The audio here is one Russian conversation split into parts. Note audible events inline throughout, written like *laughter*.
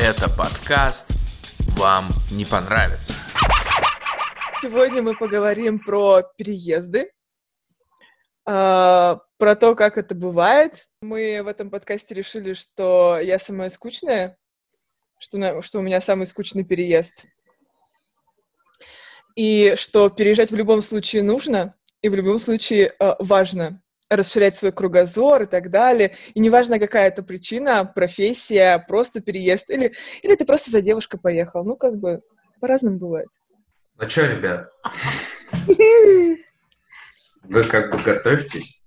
Это подкаст «Вам не понравится». Сегодня мы поговорим про переезды, а, про то, как это бывает. Мы в этом подкасте решили, что я самая скучная, что, что у меня самый скучный переезд. И что переезжать в любом случае нужно, и в любом случае э, важно расширять свой кругозор и так далее. И неважно, какая это причина, профессия, просто переезд, или, или ты просто за девушкой поехал. Ну, как бы, по-разному бывает. Ну что, ребят, *laughs* вы как бы готовьтесь,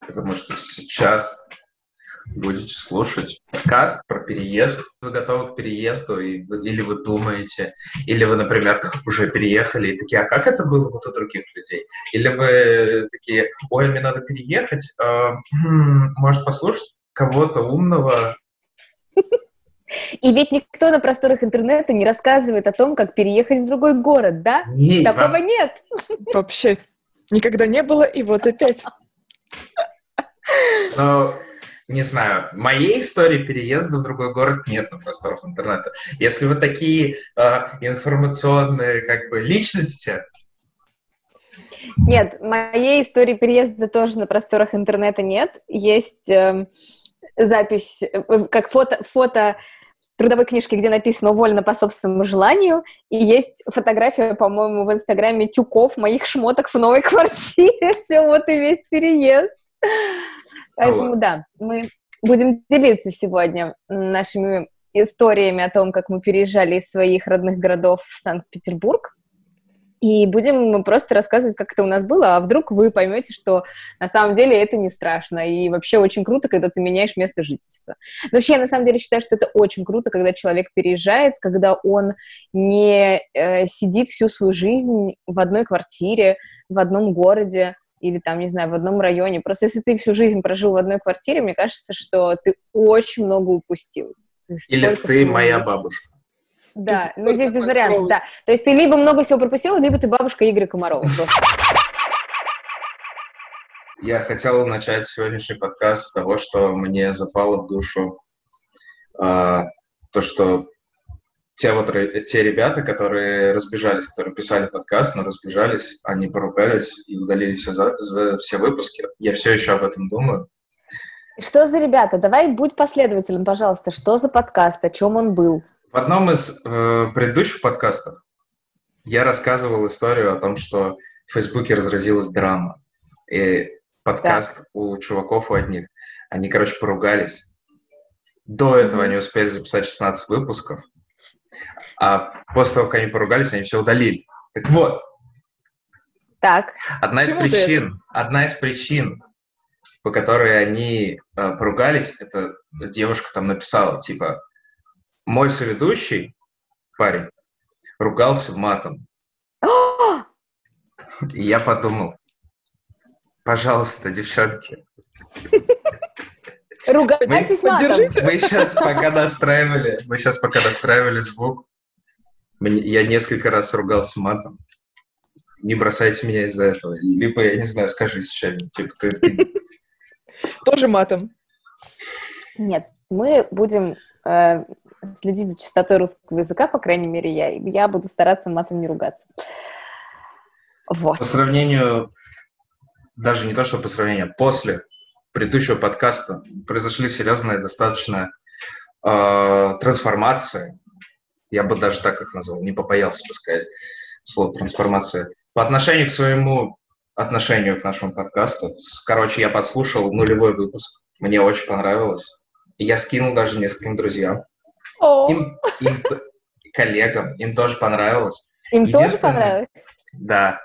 потому что сейчас будете слушать подкаст про переезд. Вы готовы к переезду, и вы, или вы думаете, или вы, например, уже переехали и такие, а как это было вот у других людей? Или вы такие, ой, мне надо переехать, э, может послушать кого-то умного, и ведь никто на просторах интернета не рассказывает о том, как переехать в другой город, да? Не, Такого вам- нет. Вообще, никогда не было, и вот опять. Ну, не знаю, моей истории переезда в другой город нет на просторах интернета. Если вы такие э, информационные как бы личности, Нет, моей истории переезда тоже на просторах интернета нет. Есть эм, запись, э, э, как фото, фото трудовой книжки, где написано «уволено по собственному желанию», и есть фотография, по-моему, в Инстаграме тюков моих шмоток в новой *laughs* квартире. Все, вот и весь переезд. Поэтому, Вот. да, мы будем делиться сегодня нашими историями о том, как мы переезжали из своих родных городов в Санкт-Петербург. И будем просто рассказывать, как это у нас было, а вдруг вы поймете, что на самом деле это не страшно, и вообще очень круто, когда ты меняешь место жительства. Но вообще, я на самом деле считаю, что это очень круто, когда человек переезжает, когда он не э, сидит всю свою жизнь в одной квартире, в одном городе, или там, не знаю, в одном районе. Просто если ты всю жизнь прожил в одной квартире, мне кажется, что ты очень много упустил. Ты или ты моя бабушка. Да, ну здесь без вариантов, да. То есть ты либо много всего пропустил, либо ты бабушка Игоря Комарова. Я хотел начать сегодняшний подкаст с того, что мне запало в душу а, то, что те вот те ребята, которые разбежались, которые писали подкаст, но разбежались, они поругались и удалили все, за, за- все выпуски. Я все еще об этом думаю. Что за ребята? Давай будь последователем, пожалуйста. Что за подкаст? О чем он был? В одном из э, предыдущих подкастов я рассказывал историю о том, что в Фейсбуке разразилась драма. И подкаст у чуваков у одних. Они, короче, поругались. До этого они успели записать 16 выпусков. А после того, как они поругались, они все удалили. Так вот, Так, одна из Почему причин, одна из причин, по которой они э, поругались, это девушка там написала, типа, мой соведущий, парень, ругался матом. И я подумал, пожалуйста, девчонки, ругайтесь матом. Мы сейчас пока настраивали, мы сейчас пока настраивали звук, я несколько раз ругался матом. Не бросайте меня из-за этого. Либо, я не знаю, скажи сейчас, типа, ты, *laughs* Тоже матом. Нет, мы будем э, следить за чистотой русского языка, по крайней мере, я. Я буду стараться матом не ругаться. Вот. По сравнению, даже не то, что по сравнению, а после предыдущего подкаста произошли серьезные достаточно э, трансформации. Я бы даже так их назвал, не побоялся бы сказать слово трансформация. По отношению к своему отношению к нашему подкасту. Короче, я подслушал нулевой выпуск. Мне очень понравилось. Я скинул даже нескольким друзьям. О, Им, им коллегам, им тоже понравилось. Им тоже понравилось? Да.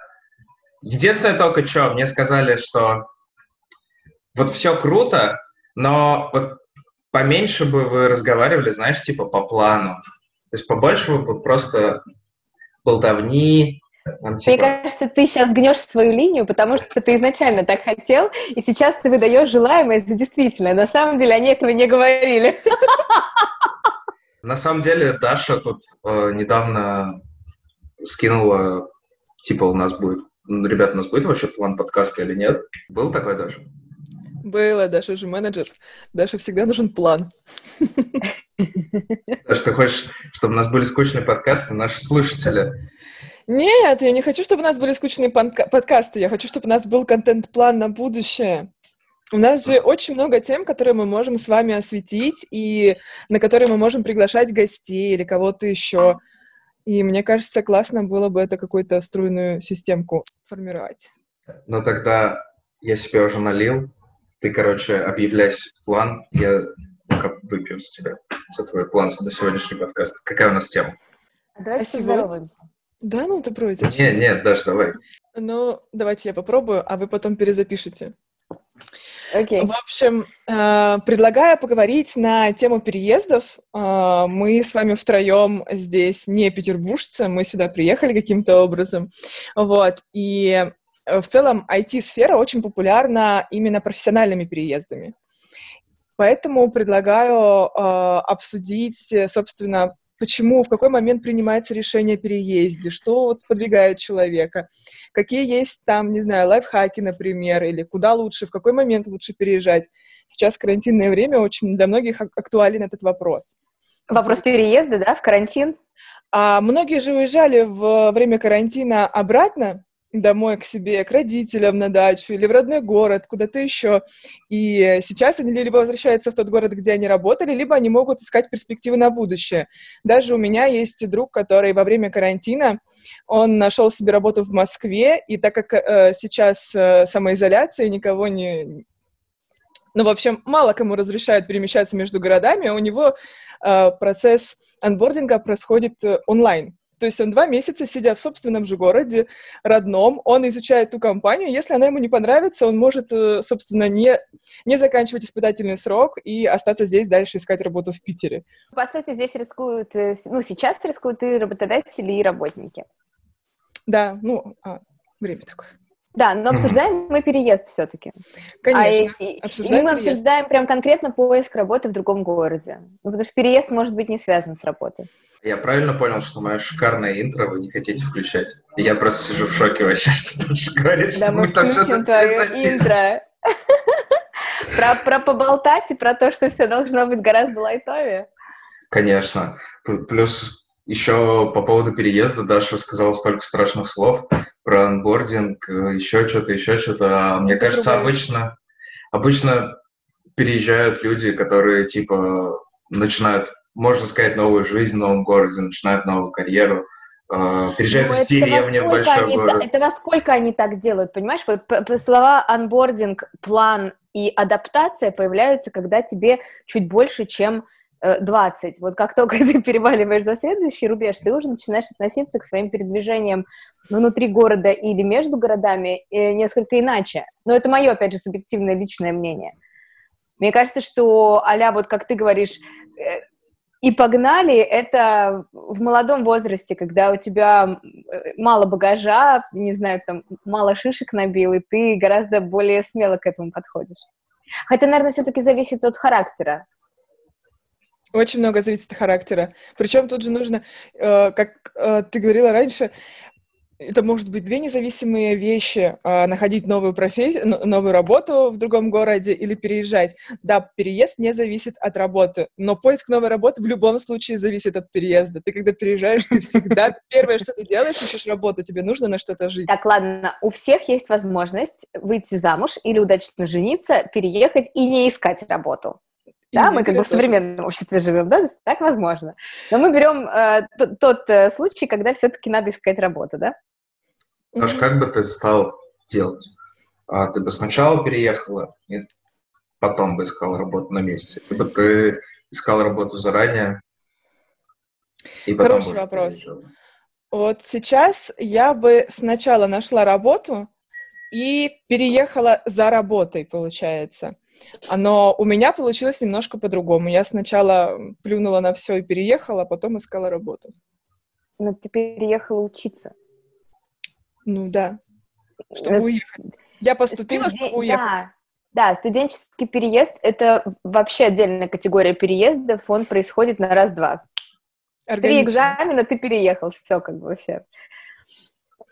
Единственное только что, мне сказали, что вот все круто, но вот поменьше бы вы разговаривали, знаешь, типа по плану. То есть побольше вы бы просто болтовни, там, Мне типа, кажется, ты сейчас гнешь свою линию, потому что ты изначально так хотел, и сейчас ты выдаешь желаемое за действительное. На самом деле они этого не говорили. На самом деле Даша тут э, недавно скинула, типа у нас будет, ребята, у нас будет вообще план подкаста или нет? Был такой даже? Было, Даша же менеджер. Даша всегда нужен план. Что ты хочешь, чтобы у нас были скучные подкасты, наши слушатели? Нет, я не хочу, чтобы у нас были скучные подкасты. Я хочу, чтобы у нас был контент-план на будущее. У нас же очень много тем, которые мы можем с вами осветить, и на которые мы можем приглашать гостей или кого-то еще. И мне кажется, классно было бы это какую-то струйную системку формировать. Ну тогда я себе уже налил. Ты, короче, объявляйся план. Я выпью с тебя за твой план за сегодняшний подкаст. Какая у нас тема? Давайте а поздороваемся. Да, ну ты просишь. Нет, нет, даже давай. Ну, давайте я попробую, а вы потом перезапишите. Окей. Okay. В общем, э, предлагаю поговорить на тему переездов. Э, мы с вами втроем здесь не петербуржцы, мы сюда приехали каким-то образом. Вот. И в целом IT-сфера очень популярна именно профессиональными переездами. Поэтому предлагаю э, обсудить, собственно, почему, в какой момент принимается решение о переезде, что вот сподвигает человека, какие есть там, не знаю, лайфхаки, например, или куда лучше, в какой момент лучше переезжать. Сейчас карантинное время, очень для многих актуален этот вопрос. Вопрос переезда, да, в карантин? А многие же уезжали в время карантина обратно, домой к себе, к родителям на дачу или в родной город, куда-то еще. И сейчас они либо возвращаются в тот город, где они работали, либо они могут искать перспективы на будущее. Даже у меня есть друг, который во время карантина, он нашел себе работу в Москве, и так как э, сейчас э, самоизоляция, никого не... Ну, в общем, мало кому разрешают перемещаться между городами, у него э, процесс анбординга происходит э, онлайн. То есть он два месяца, сидя в собственном же городе, родном, он изучает ту компанию. Если она ему не понравится, он может, э, собственно, не, не заканчивать испытательный срок и остаться здесь дальше искать работу в Питере. По сути, здесь рискуют, э, ну, сейчас рискуют и работодатели, и работники. Да, ну, а, время такое. Да, но обсуждаем мы переезд все-таки. Конечно. А, и, обсуждаем и мы переезд. обсуждаем прям конкретно поиск работы в другом городе. Ну, потому что переезд может быть не связан с работой. Я правильно понял, что мое шикарное интро вы не хотите включать? Я просто сижу в шоке вообще, *laughs* что ты говоришь, да, что мы, мы там что-то твое интро. *laughs* Про, про поболтать и про то, что все должно быть гораздо лайтовее. Конечно. Плюс еще по поводу переезда Даша сказала столько страшных слов про анбординг, еще что-то, еще что-то. А мне Это кажется, другое. обычно, обычно переезжают люди, которые типа начинают можно сказать, новую жизнь в новом городе, начинают новую карьеру, э, переезжают ну, из деревни в большой они, город. Это насколько они так делают, понимаешь? Вот слова анбординг, план и адаптация появляются, когда тебе чуть больше, чем 20. Э, вот как только *laughs* ты переваливаешь за следующий рубеж, ты уже начинаешь относиться к своим передвижениям внутри города или между городами э, несколько иначе. Но это мое, опять же, субъективное личное мнение. Мне кажется, что а вот как ты говоришь, э, и погнали это в молодом возрасте, когда у тебя мало багажа, не знаю, там мало шишек набил, и ты гораздо более смело к этому подходишь. Хотя, наверное, все-таки зависит от характера. Очень много зависит от характера. Причем тут же нужно, э, как э, ты говорила раньше, это может быть две независимые вещи, а, находить новую профессию, новую работу в другом городе или переезжать. Да, переезд не зависит от работы, но поиск новой работы в любом случае зависит от переезда. Ты когда переезжаешь, ты всегда *laughs* первое, что ты делаешь, ищешь работу, тебе нужно на что-то жить. Так, ладно, у всех есть возможность выйти замуж или удачно жениться, переехать и не искать работу. Да, мы как бы в современном обществе живем, да, так возможно. Но мы берем э, тот, э, случай, когда все-таки надо искать работу, да? Аж как бы ты стал делать? А ты бы сначала переехала, и потом бы искала работу на месте? Либо ты искал работу заранее, и потом Хороший вопрос. Переехала? Вот сейчас я бы сначала нашла работу и переехала за работой, получается. Но у меня получилось немножко по-другому. Я сначала плюнула на все и переехала, а потом искала работу. Но ты переехала учиться. Ну да, чтобы уехать. Я поступила, Студен... чтобы уехать. Да. Да, студенческий переезд — это вообще отдельная категория переездов, он происходит на раз-два. Три экзамена, ты переехал, все как бы вообще.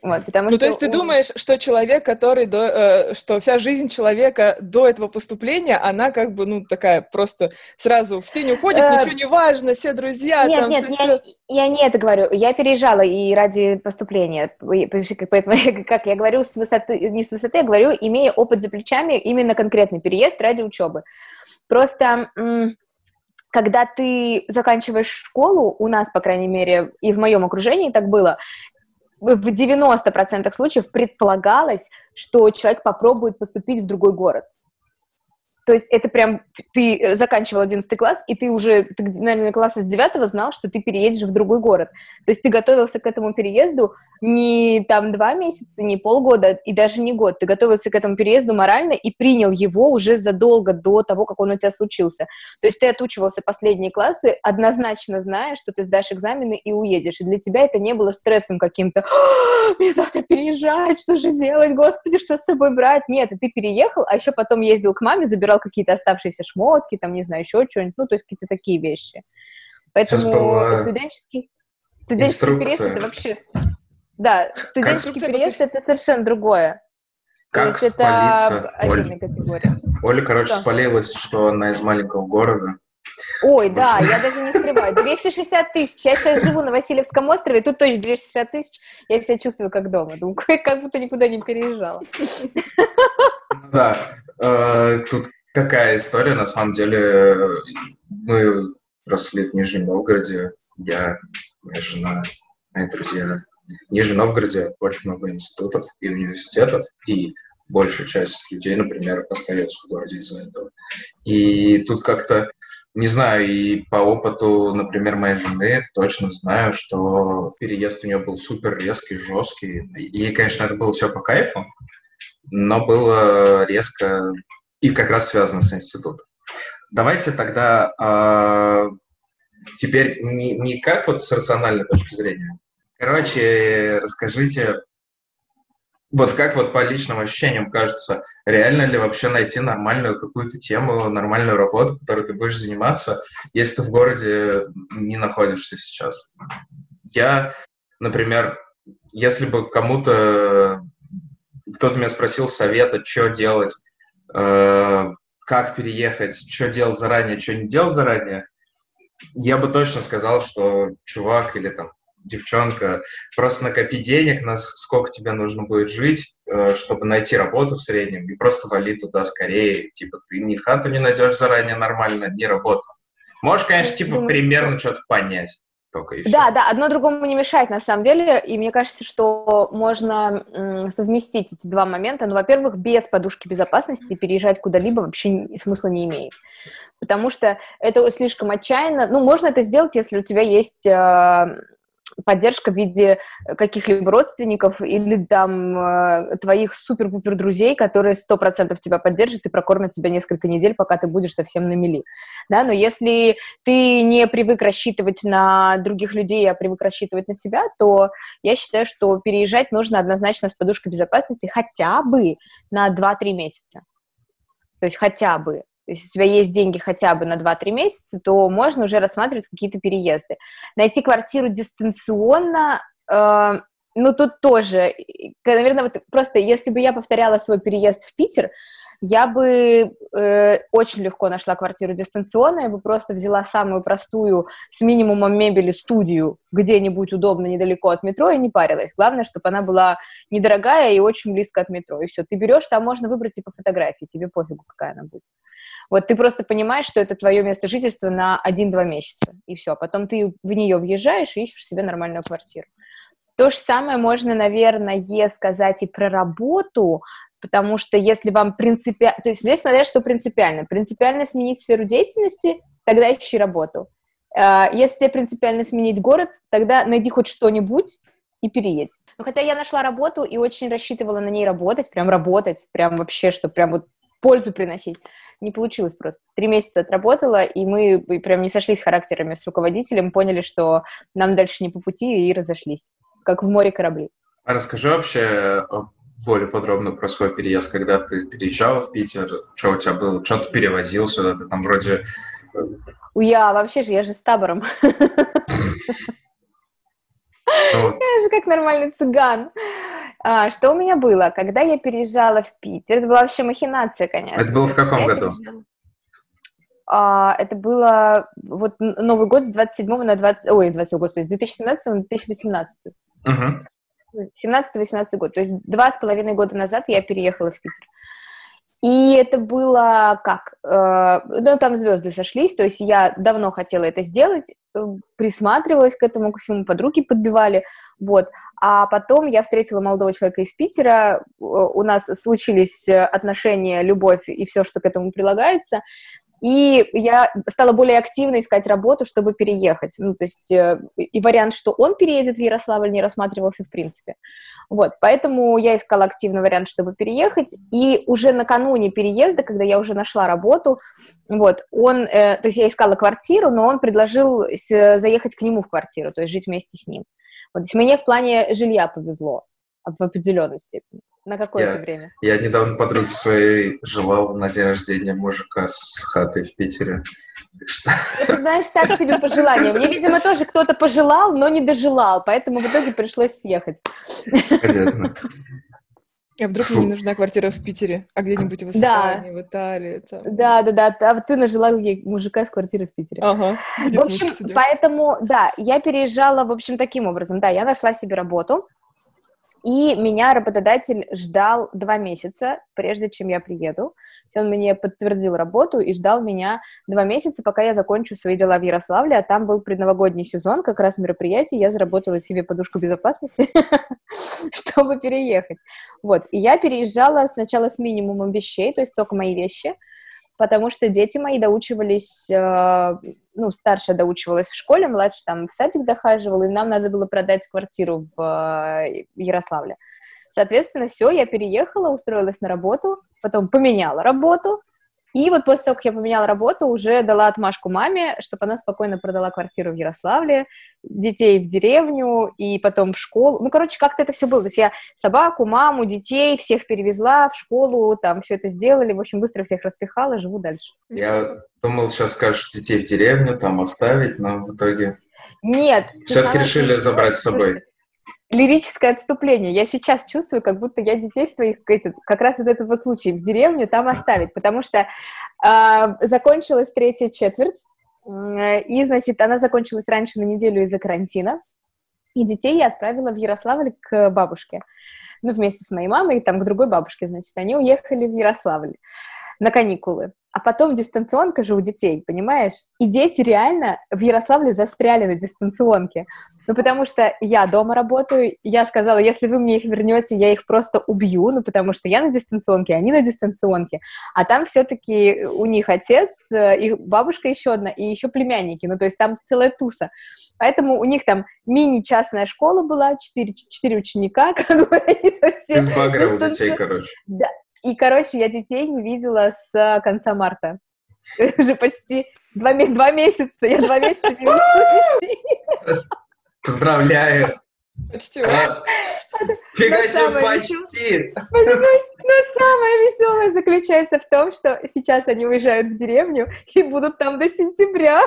Вот, потому Ну, что то есть ты думаешь, что человек, который до, э, что вся жизнь человека до этого поступления, она как бы, ну, такая просто сразу в тень уходит, Э, ничего не важно, все друзья, Нет, там, нет, ты я, всё- я не это говорю. Я переезжала и ради поступления. Поэтому, *laughs* как я говорю, с высоты, не с высоты, я говорю, имея опыт за плечами, именно конкретный переезд ради учебы. Просто когда ты заканчиваешь школу, у нас, по крайней мере, и в моем окружении так было, в в 90% случаев предполагалось, что человек попробует поступить в другой город. То есть это прям ты э, заканчивал 11 класс, и ты уже, ты, наверное, класса с 9 знал, что ты переедешь в другой город. То есть ты готовился к этому переезду не там два месяца, не полгода и даже не год. Ты готовился к этому переезду морально и принял его уже задолго до того, как он у тебя случился. То есть ты отучивался последние классы, однозначно зная, что ты сдашь экзамены и уедешь. И для тебя это не было стрессом каким-то. «А, Мне завтра переезжать, что же делать, господи, что с собой брать? Нет, и ты переехал, а еще потом ездил к маме, забирал какие-то оставшиеся шмотки, там, не знаю, еще что-нибудь, ну, то есть какие-то такие вещи. Поэтому была студенческий, студенческий переезд это вообще... Да, студенческий переезд это совершенно другое. То Как есть это спалиться, Оль? отдельная категория. Оля, короче, Что? спалилась, что она из маленького города. Ой, да, я даже не скрываю. 260 тысяч. Я сейчас живу на Васильевском острове, тут тоже 260 тысяч. Я себя чувствую как дома. Думаю, *laughs* как будто никуда не переезжала. Да, э, тут какая история, на самом деле, мы росли в Нижнем Новгороде, я, моя жена, мои друзья. В Нижнем Новгороде очень много институтов и университетов, и большая часть людей, например, остается в городе из-за этого. И тут как-то, не знаю, и по опыту, например, моей жены, точно знаю, что переезд у нее был супер резкий, жесткий. И, конечно, это было все по кайфу, но было резко и как раз связано с институтом. Давайте тогда э, теперь не, не как вот с рациональной точки зрения. Короче, расскажите, вот как вот по личным ощущениям кажется, реально ли вообще найти нормальную какую-то тему, нормальную работу, которой ты будешь заниматься, если ты в городе не находишься сейчас? Я, например, если бы кому-то кто-то меня спросил совета, что делать, э, как переехать, что делать заранее, что не делать заранее, я бы точно сказал, что чувак или там девчонка, просто накопи денег, на сколько тебе нужно будет жить, э, чтобы найти работу в среднем, и просто вали туда скорее. Типа, ты ни хату не найдешь заранее нормально, ни работу. Можешь, конечно, типа, примерно что-то понять только всё. Да, да, одно другому не мешает на самом деле, и мне кажется, что можно совместить эти два момента. Ну, во-первых, без подушки безопасности переезжать куда-либо вообще смысла не имеет, потому что это слишком отчаянно. Ну, можно это сделать, если у тебя есть э, поддержка в виде каких-либо родственников или там э, твоих супер-пупер друзей, которые сто процентов тебя поддержат и прокормят тебя несколько недель, пока ты будешь совсем на мели. Да, но если ты не привык рассчитывать на других людей, а привык рассчитывать на себя, то я считаю, что переезжать нужно однозначно с подушкой безопасности хотя бы на 2-3 месяца. То есть хотя бы. То есть у тебя есть деньги хотя бы на 2-3 месяца, то можно уже рассматривать какие-то переезды. Найти квартиру дистанционно, э, ну тут тоже, и, наверное, вот просто если бы я повторяла свой переезд в Питер, я бы э, очень легко нашла квартиру дистанционно, я бы просто взяла самую простую, с минимумом мебели, студию где-нибудь удобно, недалеко от метро, и не парилась. Главное, чтобы она была недорогая и очень близко от метро. И все, ты берешь, там можно выбрать типа фотографии, тебе пофигу, какая она будет. Вот ты просто понимаешь, что это твое место жительства на 1-2 месяца, и все. Потом ты в нее въезжаешь и ищешь себе нормальную квартиру. То же самое можно, наверное, сказать и про работу, потому что если вам принципиально... То есть здесь смотря что принципиально. Принципиально сменить сферу деятельности, тогда ищи работу. А, Если тебе принципиально сменить город, тогда найди хоть что-нибудь и переедь. Ну, хотя я нашла работу и очень рассчитывала на ней работать, прям работать, прям вообще, что прям вот пользу приносить. Не получилось просто. Три месяца отработала, и мы прям не сошлись характерами с руководителем, поняли, что нам дальше не по пути, и разошлись, как в море корабли. А расскажи вообще э, более подробно про свой переезд, когда ты переезжала в Питер, что у тебя было, что ты перевозил сюда, ты там вроде... э, я вообще же, я же с табором. *laughs* Я же как нормальный цыган. А, что у меня было? Когда я переезжала в Питер, это была вообще махинация, конечно. Это было в каком Я году? переезжала- А, это было вот Новый год с 27 на 20... Ой, 20, господи, с 2017 на 2018. Мгм. 17-18 год. То есть два с половиной года назад я переехала в Питер. И это было как? Э, ну, там звезды сошлись, то есть я давно хотела это сделать, э, присматривалась к этому, ко всему подруги подбивали, вот. А потом я встретила молодого человека из Питера, у нас случились э, отношения, любовь и все, что к этому прилагается, и я стала более активно искать работу, чтобы переехать. Ну, то есть э, и вариант, что он переедет в Ярославль, не рассматривался в принципе. Вот, поэтому я искала активный вариант, чтобы переехать, и уже накануне переезда, когда я уже нашла работу, вот, он, э, то есть я искала квартиру, но он предложил с- заехать к нему в квартиру, то есть жить вместе с ним. Вот, то есть мне в плане жилья повезло в определенную степень. На какое-то Я- время. Я недавно подруге своей желал на день рождения мужика с хатой в Питере. Что Это, знаешь, так себе пожелание. Мне, видимо, тоже кто-то пожелал, но не дожелал, поэтому в итоге пришлось съехать. понятно. А вдруг мне не нужна квартира в Питере, а где-нибудь в Да. Испании, в Италии. там. Да, да, да. А ты нажелал ей мужика с квартиры в Питере. Ага. В общем, поэтому, да, я переезжала, в общем, таким образом. Да, я нашла себе работу, и меня работодатель ждал два месяца, прежде чем я приеду. Он мне подтвердил работу и ждал меня два месяца, пока я закончу свои дела в Ярославле, а там был предновогодний сезон, как раз мероприятие, я заработала себе подушку безопасности, *laughs* чтобы переехать. Вот, и я переезжала сначала с минимумом вещей, то есть только мои вещи, потому что дети мои доучивались, э, ну, старшая доучивалась в школе, младшая там в садик дохаживала, и нам надо было продать квартиру в э, Ярославле. Соответственно, все, я переехала, устроилась на работу, потом поменяла работу, и вот после того, как я поменяла работу, уже дала отмашку маме, чтобы она спокойно продала квартиру в Ярославле, детей в деревню и потом в школу. Ну, короче, как-то это все было. То есть я собаку, маму, детей всех перевезла в школу, там все это сделали, в общем, быстро всех распихала, живу дальше. Я думал, сейчас скажешь детей в деревню, там оставить, но в итоге... Нет. самое решили забрать с собой. Лирическое отступление. Я сейчас чувствую, как будто я детей своих, как раз вот этот вот случай, в деревню там оставить, потому что а, закончилась третья четверть, м, и, значит, она закончилась раньше на неделю из-за карантина, и детей я отправила в Ярославль к бабушке. Ну, вместе с моей мамой, и там к другой бабушке, значит, они уехали в Ярославль на каникулы. А потом дистанционка же у детей, понимаешь? И дети реально в Ярославле застряли на дистанционке. Ну, потому что я дома работаю, я сказала, если вы мне их вернете, я их просто убью, ну, потому что я на дистанционке, они на дистанционке. А там все-таки у них отец, э, их бабушка еще одна, и еще племянники, ну, то есть там целая туса. Поэтому у них там мини-частная школа была, четыре, четыре ученика, *laughs* как бы, они совсем Из багра у детей, короче. И, короче, я детей не видела с э, конца марта. *laughs* Уже почти два, ме- два месяца. Я два месяца не видела детей. Поздравляю! Почти. Фига себе, почти! Но самое веселое заключается в том, что сейчас они уезжают в деревню и будут там до сентября.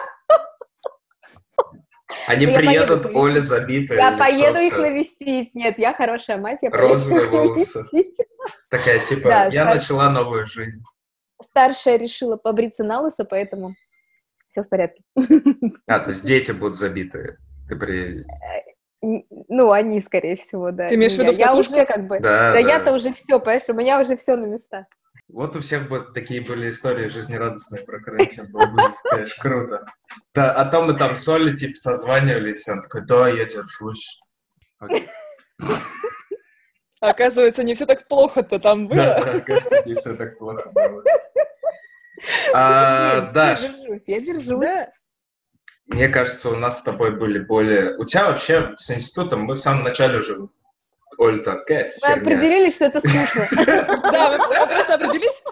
Они Ну, я приедут, Оля забитая. Я лицо поеду их всё. навестить. Нет, я хорошая мать, я Розовые их волосы. навестить. Такая, типа, Да, я старше. начала новую жизнь. Старшая решила побриться на лысо, поэтому все в порядке. А, то есть дети будут забитые. Ты при... Н- Ну, они, скорее всего, да. Ты имеешь в виду я. Уже как бы... Да, Да, я-то уже все, понимаешь, у меня уже все на местах. Вот у всех бы такие были истории жизнерадостные про карантин. Было бы, конечно, круто. Да, а то мы там с Олей, типа, созванивались, и он такой, да, я держусь. *laughs* Оказывается, не все так плохо-то там было. Да, да, кажется, не все так плохо было. *laughs* А, Нет, Даш, Я держусь, я держусь. Да. мне кажется, у нас с тобой были более... У тебя вообще с институтом, мы в самом начале уже... Оль, такая Мы херня. определились, что это скучно. *laughs* Да, мы просто определились.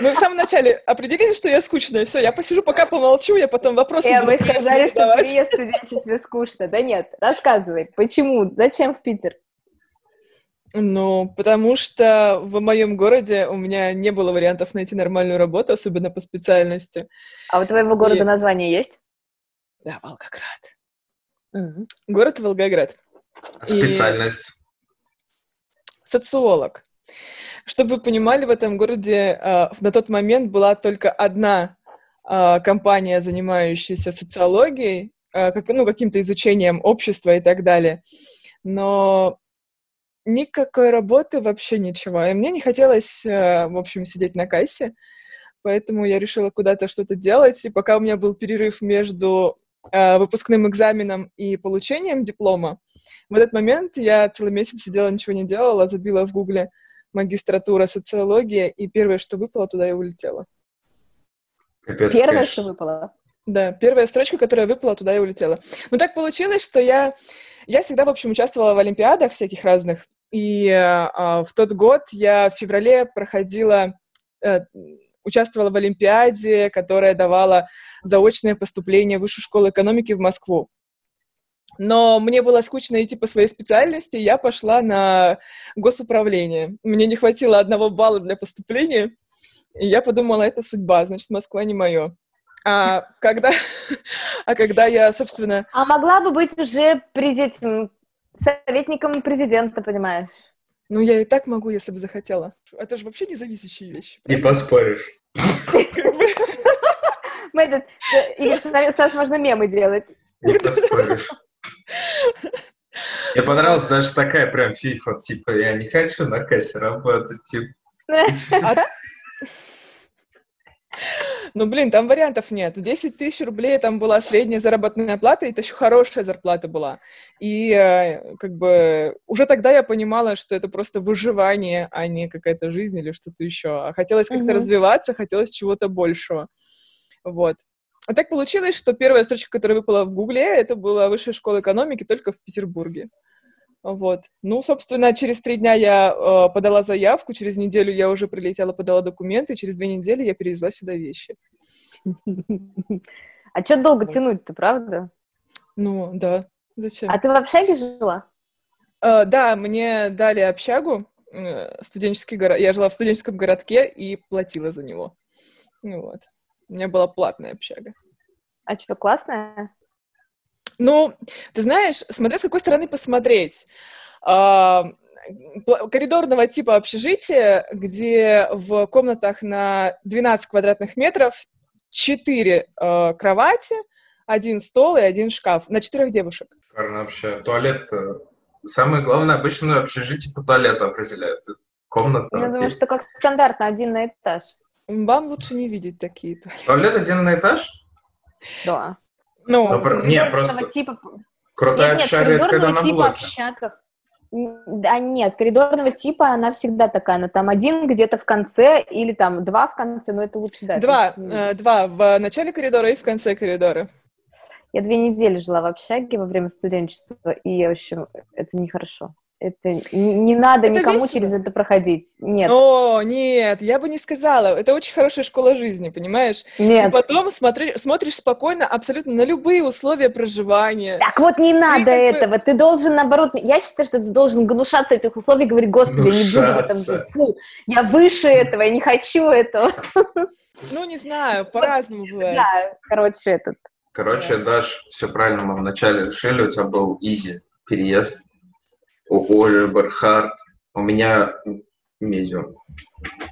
Мы в самом начале определились, что я скучная. Все, я посижу, пока помолчу, я потом вопросы Э, мы сказали, что в студенчестве скучно. Да нет, рассказывай, почему, зачем в Питер? Ну, потому что в моем городе у меня не было вариантов найти нормальную работу, особенно по специальности. А у твоего города Нет. название есть? Да, Волгоград. Мгм. Город Волгоград. А И- Специальность. социолог. Чтобы вы понимали, в этом городе э, на тот момент была только одна э, компания, занимающаяся социологией, э, как, ну, каким-то изучением общества и так далее. Но никакой работы, вообще ничего. И мне не хотелось, в общем, сидеть на кассе, поэтому я решила куда-то что-то делать. И пока у меня был перерыв между выпускным экзаменом и получением диплома, в этот момент я целый месяц сидела, ничего не делала, забила в гугле магистратура социология, и первое, что выпало, туда и улетела. Капец, Первое, конечно. что выпало. Да, первая строчка, которая выпала, туда и улетела. Но так получилось, что я, я всегда, в общем, участвовала в олимпиадах всяких разных. И а, в тот год я в феврале проходила, э, участвовала в олимпиаде, которая давала заочное поступление в Высшую школу экономики в Москву. Но мне было скучно идти по своей специальности, и я пошла на госуправление. Мне не хватило одного балла для поступления, и я подумала, это судьба, значит, Москва не мое. А когда, *laughs* а когда я, собственно, А могла бы быть уже президент, советником президента, понимаешь? ну, я и так могу, если бы захотела. Это же вообще независящие вещи. Не поспоришь. Мы этот, Игорь, с нами- с нас можно мемы делать. Не поспоришь. Мне понравилась даже такая прям фифа, типа, я не хочу на кассе работать, типа. *laughs* Ну, блин, там вариантов нет. 10 тысяч рублей там была средняя заработная плата, и это еще хорошая зарплата была. И э, как бы уже тогда я понимала, что это просто выживание, а не какая-то жизнь или что-то еще. А хотелось как-то Мгм. развиваться, хотелось чего-то большего. Вот. А так получилось, что первая строчка, которая выпала в Гугле, это была Высшая школа экономики только в Петербурге. Вот. Ну, собственно, через три дня я э, подала заявку, через неделю я уже прилетела, подала документы, через две недели я перевезла сюда вещи. *laughs* А что долго тянуть-то, правда? Ну, да. Зачем? А ты в общаге жила? Э, да, мне дали общагу, э, студенческий город. Я жила в студенческом городке и платила за него. Ну вот. У меня была платная общага. А что, классная? Ну, ты знаешь, смотря с какой стороны посмотреть. А, коридорного типа общежития, где в комнатах на 12 квадратных метров 4 кровати, один стол и один шкаф на четырех девушек. Шикарно вообще. Туалет... э, Самое главное, обычно общежитие по туалету определяют. Комната. Я думаю, что как стандартно, один на этаж. Вам лучше не видеть такие туалеты. Туалет один на этаж? Да. Ну, Ну, про- не, просто типа... крутая Нет, нет, общага, это когда коридорного на типа блоке. общага. Да нет, коридорного типа она всегда такая, но там один где-то в конце или там два в конце, но это лучше, да. два, э, два в начале коридора и в конце коридора. Я две недели жила в общаге во время студенчества, и, в общем, это нехорошо. Это не, не надо Это никому весело. через это проходить. Нет, О, нет, я бы не сказала. Это очень хорошая школа жизни, понимаешь? И нет. потом смотри, смотришь спокойно абсолютно на любые условия проживания. Так вот не надо как бы- этого. Ты должен, наоборот, я считаю, что ты должен гнушаться этих условий, говорить, господи, я не буду в этом Гнушаться. жить. Фу, я выше этого, я не хочу этого. *laughs* Ну, не знаю, по-разному бывает. Да, короче, этот. Короче, Даш, все правильно мы вначале решили, у тебя был изи переезд. У Оли Бархарт. У меня медиум.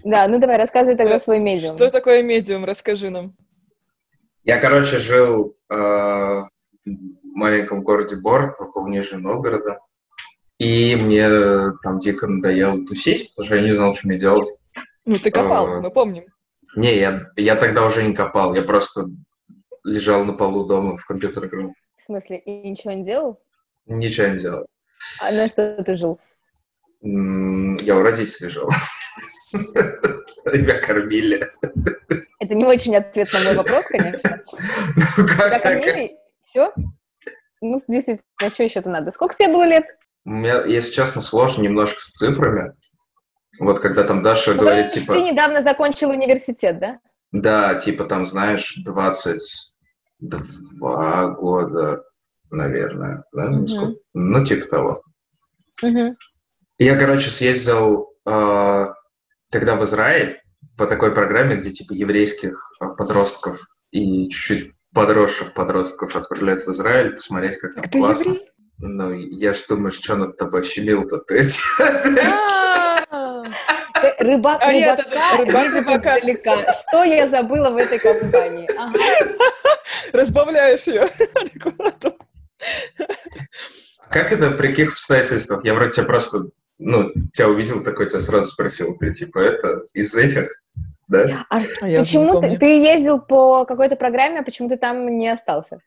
Да, ну давай, рассказывай тогда Э, свой медиум. Что такое медиум? Расскажи нам. Я, короче, жил э, в маленьком городе Бор, около Нижнего Новгорода. И мне там дико надоело тусить, потому что я не знал, что мне делать. Ну, ты копал, А. мы помним. Не, я, я тогда уже не копал, я просто лежал на полу дома в компьютер играл. В смысле, и ничего не делал? Ничего не делал. А на что ты жил? Я у родителей жил. *laughs* Меня кормили. Это не очень ответ на мой вопрос, конечно. *laughs* Ну, Тебя как- кормили? Все? Ну, действительно, что еще-то надо? Сколько тебе было лет? Меня, если честно, сложно немножко с цифрами. Вот когда там Даша Ну, говорит, типа, Ты недавно закончил университет, да? да, типа там, знаешь, 22 года, наверное. да, ну, Мгм. сколько? Ну, типа того. Мгм. Я, короче, съездил э, тогда в Израиль по такой программе, где типа еврейских э, подростков и чуть-чуть подросших подростков отправляют в Израиль посмотреть, как там ты классно. еврей? Ну, я ж думаю, что над тобой щемил-то ты. А, э, Рыбак А рыбак рыба рыбака. издалека. Что я забыла в этой компании? Разбавляешь ее. *laughs* Как это, при каких обстоятельствах? Я вроде тебя просто, ну, тебя увидел такой, тебя сразу спросил, ты типа это из этих, да? А А не почему ты, ты ездил по какой-то программе, а почему ты там не остался?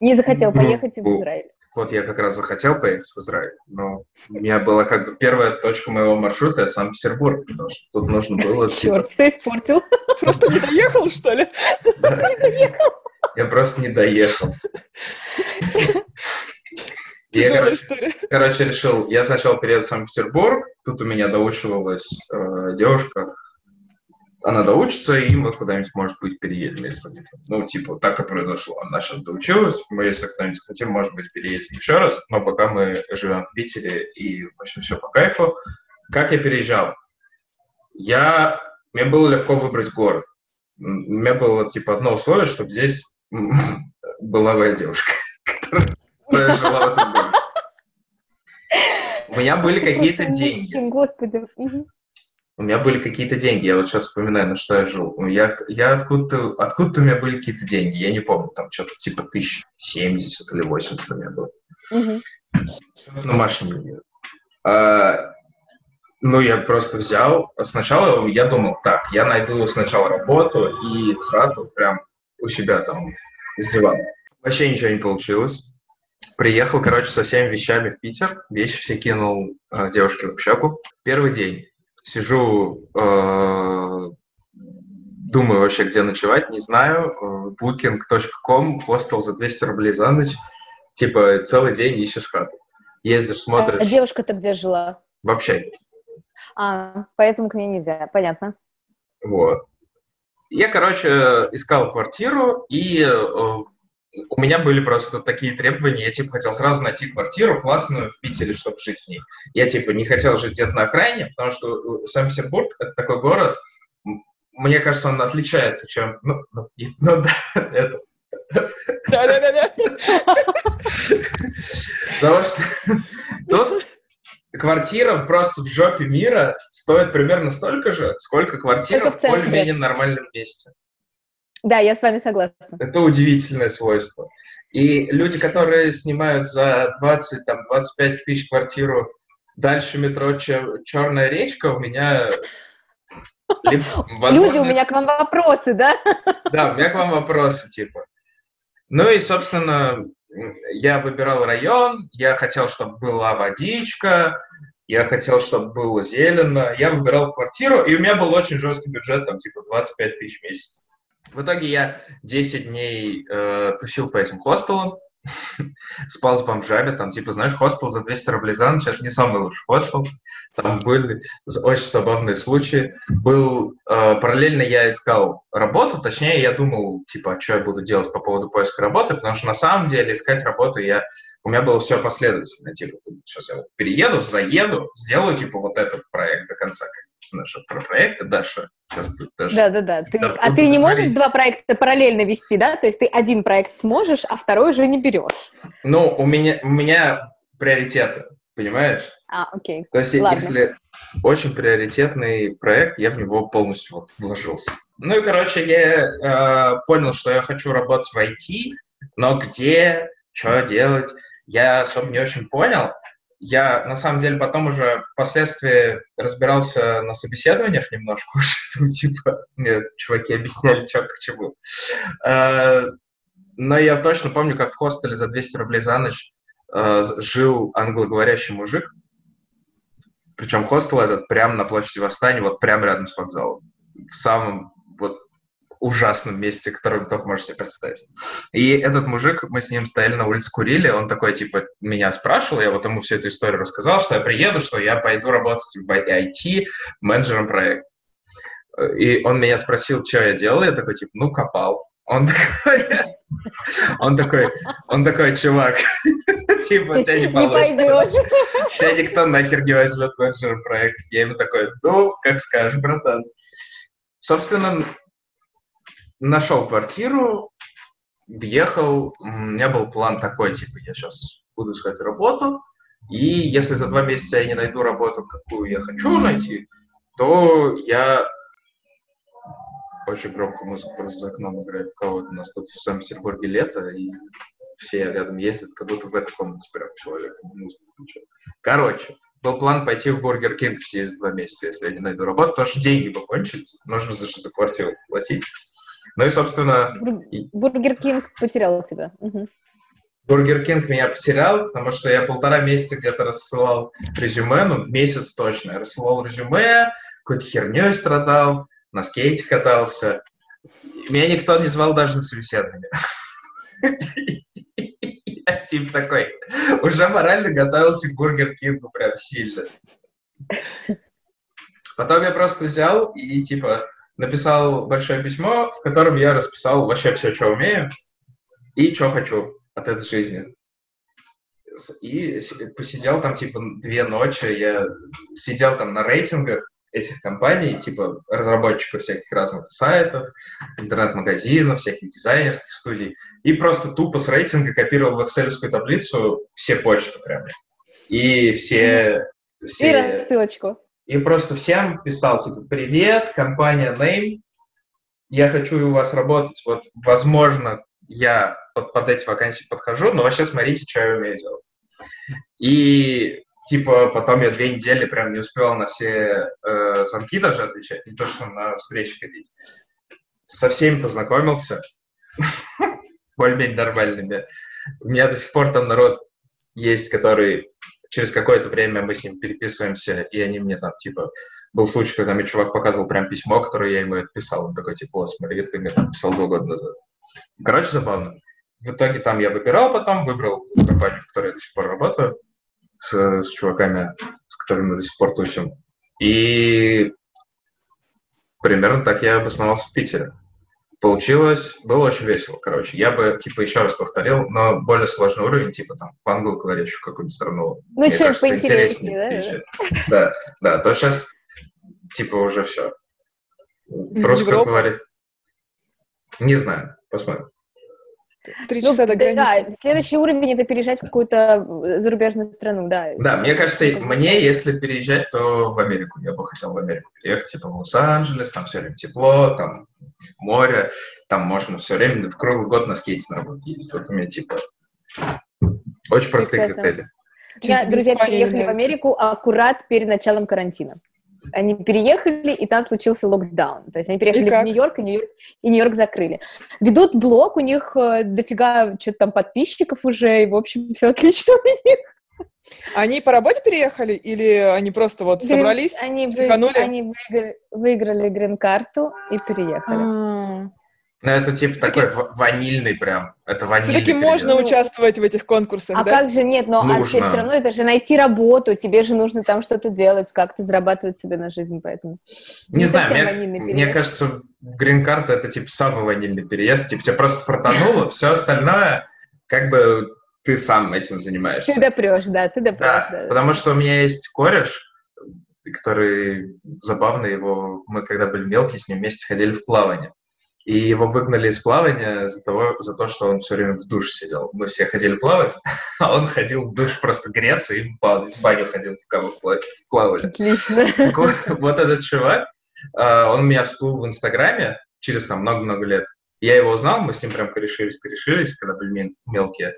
Не захотел Ну, поехать в Израиль? Вот я как раз захотел поехать в Израиль, но у меня была как бы первая точка моего маршрута — Санкт-Петербург, потому что тут нужно было... типа, Черт, все испортил. Просто не доехал, что ли? да, *laughs* Я просто не доехал. *laughs* Я, короче, короче, решил, я сначала перееду в Санкт-Петербург, тут у меня доучивалась э, девушка, она доучится, и мы куда-нибудь, может быть, переедем. Если, ну, типа, так и произошло. Она сейчас доучилась, мы, если кто-нибудь хотим, может быть, переедем еще раз, но пока мы живем в Питере, и, в общем, все по кайфу. Как я переезжал? Я... Мне было легко выбрать город. У меня было, типа, одно условие, чтобы здесь моя девушка, *laughs* которая жила в этом городе. У меня были какие-то деньги. Господи. У меня были какие-то деньги. Я вот сейчас вспоминаю, на что я жил. Ну, Я, я откуда-то, откуда-то у меня были какие-то деньги. Я не помню, там что-то типа тысяч семьдесят или 80 у меня было. Мгм. На машине. А, ну, я просто взял. Сначала я думал, так, я найду сначала работу и хату прям у себя там с дивана. Вообще ничего не получилось. Приехал, короче, со всеми вещами в Питер. Вещи все кинул э, девушке в общагу. Первый день. Сижу, э, думаю вообще, где ночевать, не знаю. Э, Booking.com, хостел за 200 рублей за ночь. Типа целый день ищешь хату. Ездишь, А смотришь. девушка-то где жила? В общаге. А, поэтому к ней нельзя, понятно. Вот. Я, короче, искал квартиру, и э, у меня были просто такие требования. Я, типа, хотел сразу найти квартиру классную в Питере, чтобы жить в ней. Я, типа, не хотел жить где-то на окраине, потому что э, Санкт-Петербург — это такой город, мне кажется, он отличается, чем... Ну, ну, ну да, *laughs* это... Да-да-да. Потому что тут квартира просто в жопе мира стоит примерно столько же, сколько квартира в в более-менее нормальном месте. Да, я с вами согласна. Это удивительное свойство. И люди, которые снимают за 20, там, 25 тысяч квартиру дальше метро Чер- Черная речка, у меня... *laughs* либо, возможно, Люди, у меня к вам вопросы, да? Да, у меня к вам вопросы, типа. Ну и, собственно, я выбирал район, я хотел, чтобы была водичка, я хотел, чтобы было зелено, я выбирал квартиру, и у меня был очень жесткий бюджет, там, типа, 25 тысяч в месяц. В итоге я 10 дней э, тусил по этим хостелам, *laughs* спал с бомжами, там, типа, знаешь, хостел за 200 рублей за ночь, это не самый лучший хостел, там были очень забавные случаи. Был, э, параллельно я искал работу, точнее, я думал, типа, что я буду делать по поводу поиска работы, потому что на самом деле искать работу я, у меня было все последовательно, типа, сейчас я перееду, заеду, сделаю, типа, вот этот проект до конца, как наши про проекты, Даша, сейчас будет Даша. Да, да, да. Ты- Да, а ты не можешь говорить. два проекта параллельно вести, да? То есть ты один проект можешь, а второй уже не берешь. Ну, у меня, у меня приоритеты, понимаешь? А, окей. То есть, Ладно. если очень приоритетный проект, я в него полностью вот вложился. Ну и, короче, я э, понял, что я хочу работать в IT, но где, что делать, я особо не очень понял. Я, на самом деле, потом уже впоследствии разбирался на собеседованиях немножко *laughs* уже, типа, мне чуваки объясняли, что к чему. Э, но я точно помню, как в хостеле за 200 рублей за ночь э, жил англоговорящий мужик, причем хостел этот прямо на площади Восстания, вот прямо рядом с вокзалом. В самом ужасном месте, которое вы только можете себе представить. И этот мужик, мы с ним стояли на улице, курили, он такой, типа, меня спрашивал, я вот ему всю эту историю рассказал, что я приеду, что я пойду работать в IT менеджером проекта. И он меня спросил, что я делал, я такой, типа, ну, копал. Он такой, он такой, он такой, чувак, *laughs* типа, тебя не получится тебя никто нахер не возьмет менеджером проекта. Я ему такой, ну, как скажешь, братан. Собственно, нашел квартиру, въехал. У меня был план такой, типа, я сейчас буду искать работу, и если за два месяца я не найду работу, какую я хочу найти, то я... Очень громко музыка просто за окном играет. У кого-то у нас тут в Санкт-Петербурге лето, и все рядом ездят, как будто в этой комнате прям человек музыку включает. Короче, был план пойти в Burger King через два месяца, если я не найду работу, потому что деньги бы кончились, нужно за, за квартиру платить. Ну и, собственно... Burger King потерял тебя. Угу. Burger King меня потерял, потому что я полтора месяца где-то рассылал резюме, ну, месяц точно. Я рассылал резюме, какой-то херней страдал, на скейте катался. Меня никто не звал даже на собеседование. *laughs* Я типа такой, уже морально готовился к Бургер Кингу прям сильно. Потом я просто взял и типа написал большое письмо, в котором я расписал вообще все, что умею и что хочу от этой жизни. И посидел там, типа, две ночи, я сидел там на рейтингах этих компаний, типа, разработчиков всяких разных сайтов, интернет-магазинов, всяких дизайнерских студий, и просто тупо с рейтинга копировал в excel таблицу все почты прям. И все... все... И рассылочку. И просто всем писал, типа, привет, компания Name, я хочу у вас работать, вот, возможно, я вот под эти вакансии подхожу, но вообще смотрите, что я умею делать. И типа потом я две недели прям не успевал на все э, звонки даже отвечать, не то, что на встречи ходить. Со всеми познакомился, *laughs* более-менее нормальными. У меня до сих пор там народ есть, который через какое-то время мы с ним переписываемся, и они мне там, типа, был случай, когда мне чувак показывал прям письмо, которое я ему отписал. Он такой, типа, о, смотри, ты мне написал два года назад. Короче, забавно. В итоге там я выбирал потом, выбрал компанию, в которой я до сих пор работаю, с, с чуваками, с которыми мы до сих пор тусим. И примерно так я обосновался в Питере. Получилось, было очень весело, короче. Я бы, типа, еще раз повторил, но более сложный уровень, типа, там, в англоговорящую какую-нибудь страну. Ну, еще поинтереснее, да? Да, да, то сейчас, типа, уже все. Просто как говорить. Не знаю, посмотрим. Три ну, часа до границы. Да, следующий уровень это переезжать в какую-то э, зарубежную страну, да. Да, мне кажется, мне, если переезжать, то в Америку. Я бы хотел в Америку переехать, типа в Лос-Анджелес, там все время тепло, там море, там можно все время в круглый год на скейте на работу ездить. Вот у меня типа очень простые Прекрасно. критерии. У меня друзья переехали в Америку аккурат перед началом карантина они переехали, и там случился локдаун. То есть они переехали в Нью-Йорк, и Нью-Йорк, и Нью-Йорк закрыли. Ведут блог, у них э, дофига что-то там подписчиков уже, и, в общем, все отлично у них. Они по работе переехали или они просто вот Грин... собрались, они, вы... они выиграли, выиграли грин-карту и переехали. А-а-а. Ну, это типа такой ванильный прям. Это ванильный Все-таки можно участвовать в этих конкурсах, а да? как же нет, но а все равно это же найти работу, тебе же нужно там что-то делать, как-то зарабатывать себе на жизнь, поэтому... Не, не знаю, мне, мне кажется, грин-карта это типа самый ванильный переезд, типа тебе просто фартануло, *laughs* все остальное как бы ты сам этим занимаешься. Ты допрешь, да, ты допрешь. Да, да, потому что у меня есть кореш, который забавно его, мы когда были мелкие, с ним вместе ходили в плавание и его выгнали из плавания за, того, за то, что он все время в душ сидел. Мы все ходили плавать, *laughs* а он ходил в душ просто греться и в баню ходил, пока мы плавали. Отлично. Вот, *laughs* вот этот чувак, а, он меня всплыл в Инстаграме через там много-много лет. Я его узнал, мы с ним прям корешились, корешились, когда были мелкие.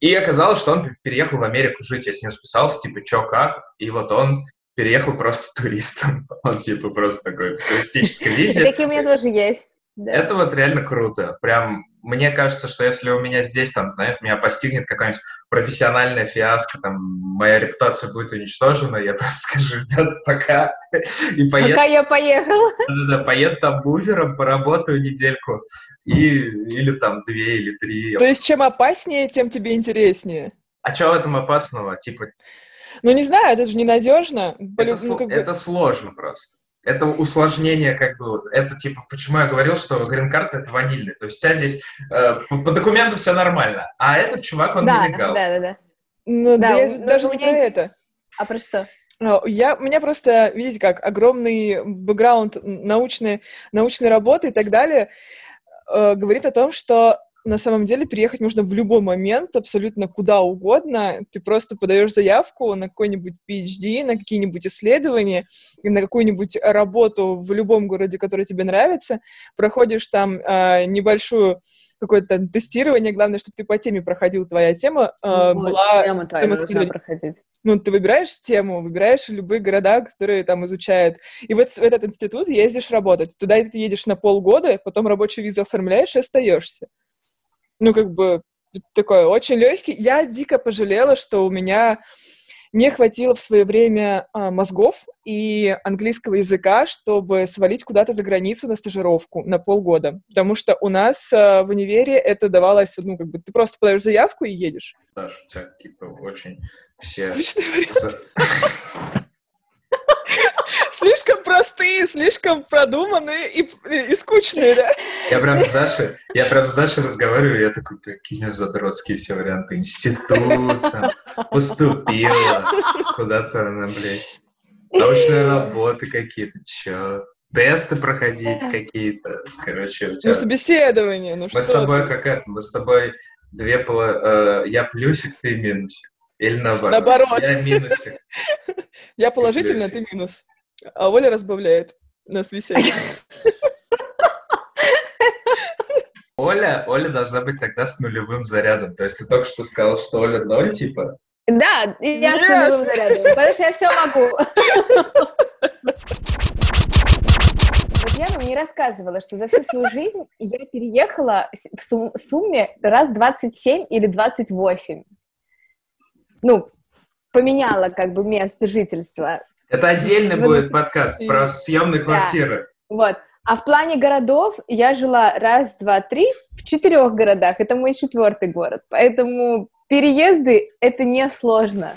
И оказалось, что он переехал в Америку жить. Я с ним списался, типа, чё, как? И вот он переехал просто *laughs* туристом. Он, типа, просто такой в туристической визе. Такие у меня тоже есть. Да. Это вот реально круто. Прям мне кажется, что если у меня здесь, там, знаешь, меня постигнет какая-нибудь профессиональная фиаско, там, моя репутация будет уничтожена, я *laughs* просто скажу, ребят, пока. И поеду... Пока я поехал. Да-да-да, поеду там буфером, поработаю недельку, и... или там две или три. То есть чем опаснее, тем тебе интереснее. А что в этом опасного? Типа... Ну, не знаю, это же ненадежно. Это, ну, как бы... это сложно просто это усложнение, как бы, это типа, почему я говорил, что грин-карта это ванильный. То есть у тебя здесь э, по, по документу все нормально, а этот чувак, он да, нелегал. Да, да, да. Ну, да, да я, даже не меня... про это. А про что? Я, у меня просто, видите как, огромный бэкграунд научной, научной работы и так далее э, говорит о том, что на самом деле переехать можно в любой момент, абсолютно куда угодно. Ты просто подаешь заявку на какой-нибудь PhD, на какие-нибудь исследования, на какую-нибудь работу в любом городе, который тебе нравится, проходишь там э, небольшую какое-то тестирование, главное, чтобы ты по теме проходил, твоя тема э, Вот, была... тема твоя тема должна проходить. Ну, ты выбираешь тему, выбираешь любые города, которые там изучают. И в, этот- в этот институт ездишь работать. Туда ты едешь на полгода, потом рабочую визу оформляешь и остаешься. Ну, как бы, такое очень легкий. Я дико пожалела, что у меня не хватило в свое время а, мозгов и английского языка, чтобы свалить куда-то за границу на стажировку на полгода. Потому что у нас а, в универе это давалось, ну, как бы, ты просто подаешь заявку и едешь. Даш, у тебя какие-то очень все... Слишком простые, слишком продуманные и, и скучные, да? Я прям с Дашей, я прям с Дашей разговариваю, я такой, какие у задротские все варианты. Институт, там, поступила, куда-то она, блядь, научные работы какие-то, чё, тесты проходить какие-то. Короче, у тебя... Ну, собеседование, ну что Мы с тобой ты. как это, мы с тобой две поло... э, я плюсик, ты минусик. Или наоборот. Наоборот. Я минусик. Я положительный, а ты минус. А Оля разбавляет на собеседование. *laughs* Оля, Оля должна быть тогда с нулевым зарядом. То есть ты только что сказал, что Оля ноль, типа. Да, я с Нет! нулевым зарядом, потому что я все могу. *laughs* Вот я вам не рассказывала, что за всю свою жизнь я переехала с- в сум- сумме раз 27 или 28. Ну, поменяла как бы место жительства. Это отдельный будет подкаст про съемные Да. квартиры. Вот. А в плане городов я жила раз, два, три в четырех городах. Это мой четвертый город. Поэтому переезды — это несложно.